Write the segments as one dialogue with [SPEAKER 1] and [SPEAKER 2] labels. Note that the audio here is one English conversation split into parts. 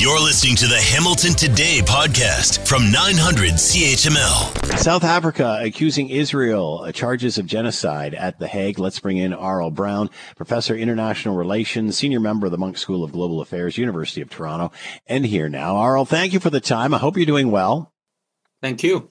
[SPEAKER 1] You're listening to the Hamilton Today podcast from 900 CHML.
[SPEAKER 2] South Africa accusing Israel of charges of genocide at The Hague. Let's bring in Aurel Braun, Professor International Relations, Senior Member of the Munk School of Global Affairs, University of Toronto, and here now. Aurel, thank you for the time. I hope you're doing well.
[SPEAKER 3] Thank you.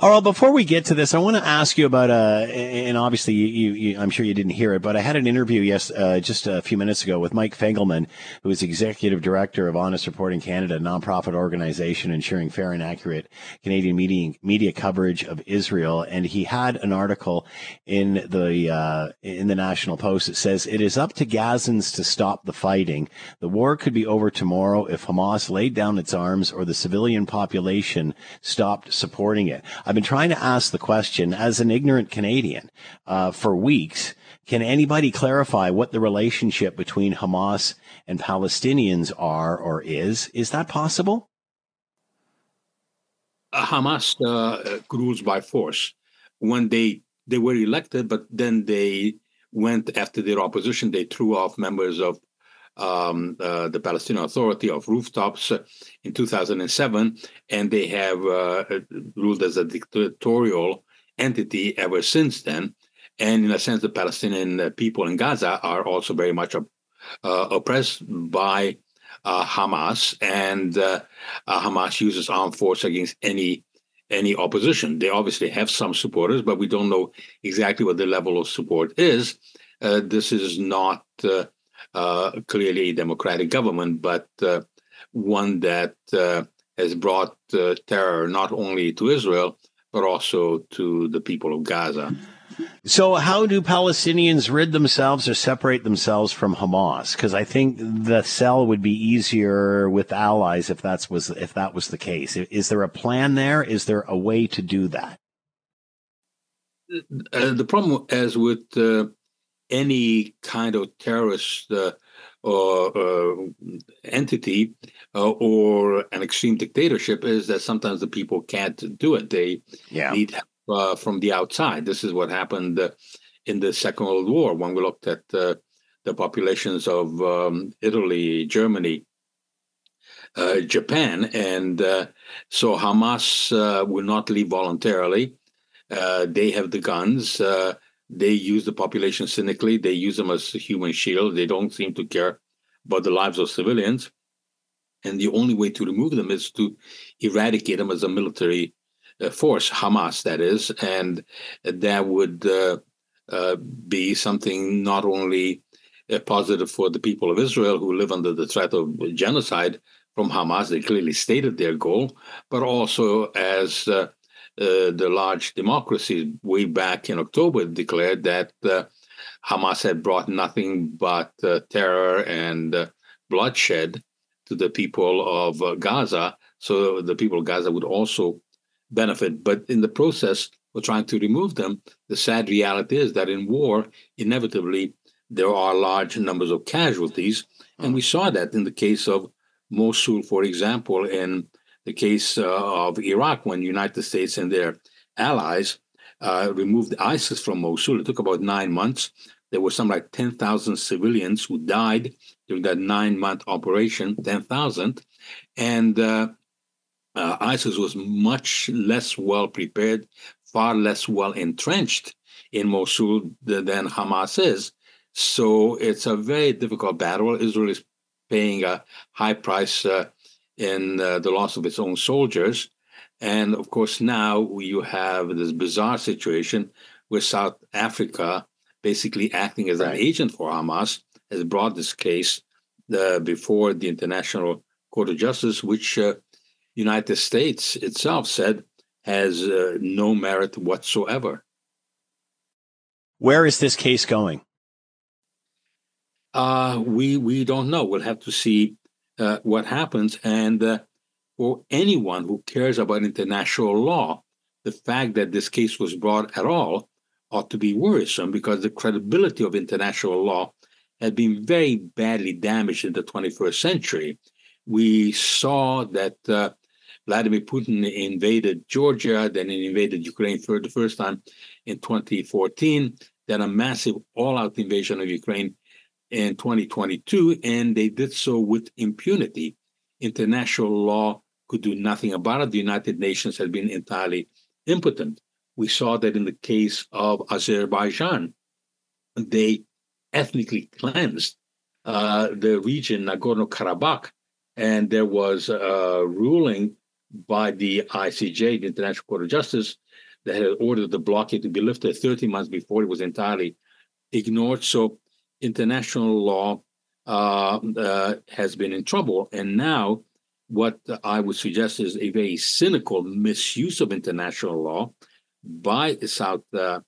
[SPEAKER 2] All right, before we get to this, I want to ask you about, uh, and obviously you, you, I'm sure you didn't hear it, but I had an interview yes, uh, just a few minutes ago with Mike Fegelman, who is executive director of Honest Reporting Canada, a nonprofit organization ensuring fair and accurate Canadian media, media coverage of Israel. And he had an article in the, uh, in the National Post that says it is up to Gazans to stop the fighting. The war could be over tomorrow if Hamas laid down its arms or the civilian population stopped supporting it. I've been trying to ask the question as an ignorant Canadian uh, for weeks. Can anybody clarify what the relationship between Hamas and Palestinians are or is? Is that possible?
[SPEAKER 3] Uh, Hamas uh, rules by force. When they they were elected, but then they went after their opposition. They threw off members of um, uh, the Palestinian Authority of rooftops uh, in 2007, and they have uh, ruled as a dictatorial entity ever since then. And in a sense, the Palestinian uh, people in Gaza are also very much uh, oppressed by uh, Hamas, and Hamas uses armed force against any any opposition. They obviously have some supporters, but we don't know exactly what the level of support is. this is not uh, clearly a democratic government, but uh, one that uh, has brought uh, terror not only to Israel, but also to the people of Gaza.
[SPEAKER 2] So, how do Palestinians rid themselves or separate themselves from Hamas? Because I think the cell would be easier with allies if that's was if that was the case. Is there a plan there? Is there a way to do that?
[SPEAKER 3] Uh, the problem, as with uh, any kind of terrorist uh, or uh, entity uh, or an extreme dictatorship is that sometimes the people can't do it. They yeah. need help uh, from the outside. This is what happened uh, in the Second World War when we looked at uh, the populations of um, Italy, Germany, Japan, and so Hamas will not leave voluntarily. they have the guns they use the population cynically. They use them as a human shield. They don't seem to care about the lives of civilians. And the only way to remove them is to eradicate them as a military uh, force, Hamas, that is. And that would uh, uh, be something not only uh, positive for the people of Israel who live under the threat of genocide from Hamas, they clearly stated their goal, but also as uh, the large democracies way back in October declared that uh, Hamas had brought nothing but uh, terror and uh, bloodshed to the people of uh, Gaza. So the people of Gaza would also benefit. But in the process of trying to remove them, the sad reality is that in war, inevitably, there are large numbers of casualties. And we saw that in the case of Mosul, for example, in the case uh, of Iraq when the United States and their allies uh, removed ISIS from Mosul. It took about nine months. There were some like 10,000 civilians who died during that nine month operation, 10,000. And uh, uh, ISIS was much less well prepared, far less well entrenched in Mosul than Hamas is. So it's a very difficult battle. Israel is paying a high price uh, in uh, the loss of its own soldiers. And of course, now you have this bizarre situation where South Africa, basically acting as right. an agent for Hamas, has brought this case uh, before the International Court of Justice, which uh, United States itself said has uh, no merit whatsoever.
[SPEAKER 2] Where is this case going?
[SPEAKER 3] Uh, we we don't know. We'll have to see uh, what happens. And uh, for anyone who cares about international law, the fact that this case was brought at all ought to be worrisome because the credibility of international law had been very badly damaged in the 21st century. We saw that uh, Vladimir Putin invaded Georgia, then he invaded Ukraine for the first time in 2014, then a massive all out invasion of Ukraine in 2022, and they did so with impunity. international law could do nothing about it. The United Nations had been entirely impotent. We saw that in the case of Azerbaijan. They ethnically cleansed uh, the region Nagorno Karabakh, and there was a ruling by the ICJ, the International Court of Justice, that had ordered the blockade to be lifted 30 months before it was entirely ignored. So international law uh, uh, has been in trouble. And now, what I would suggest is a very cynical misuse of international law by South uh,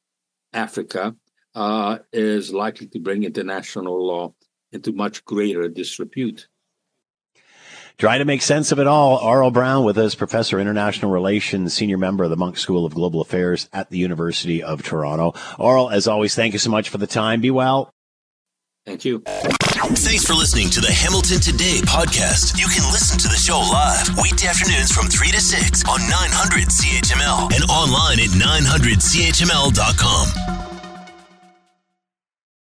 [SPEAKER 3] Africa uh, is likely to bring international law into much greater disrepute.
[SPEAKER 2] Try to make sense of it all. Aurel Braun with us, Professor International Relations, Senior Member of the Munk School of Global Affairs at the University of Toronto. Aurel, as always, thank you so much for the time. Be well.
[SPEAKER 3] Thank you.
[SPEAKER 1] Thanks for listening to the Hamilton Today podcast. You can listen to the show live weekday afternoons from 3 to 6 on 900 CHML and online at 900CHML.com.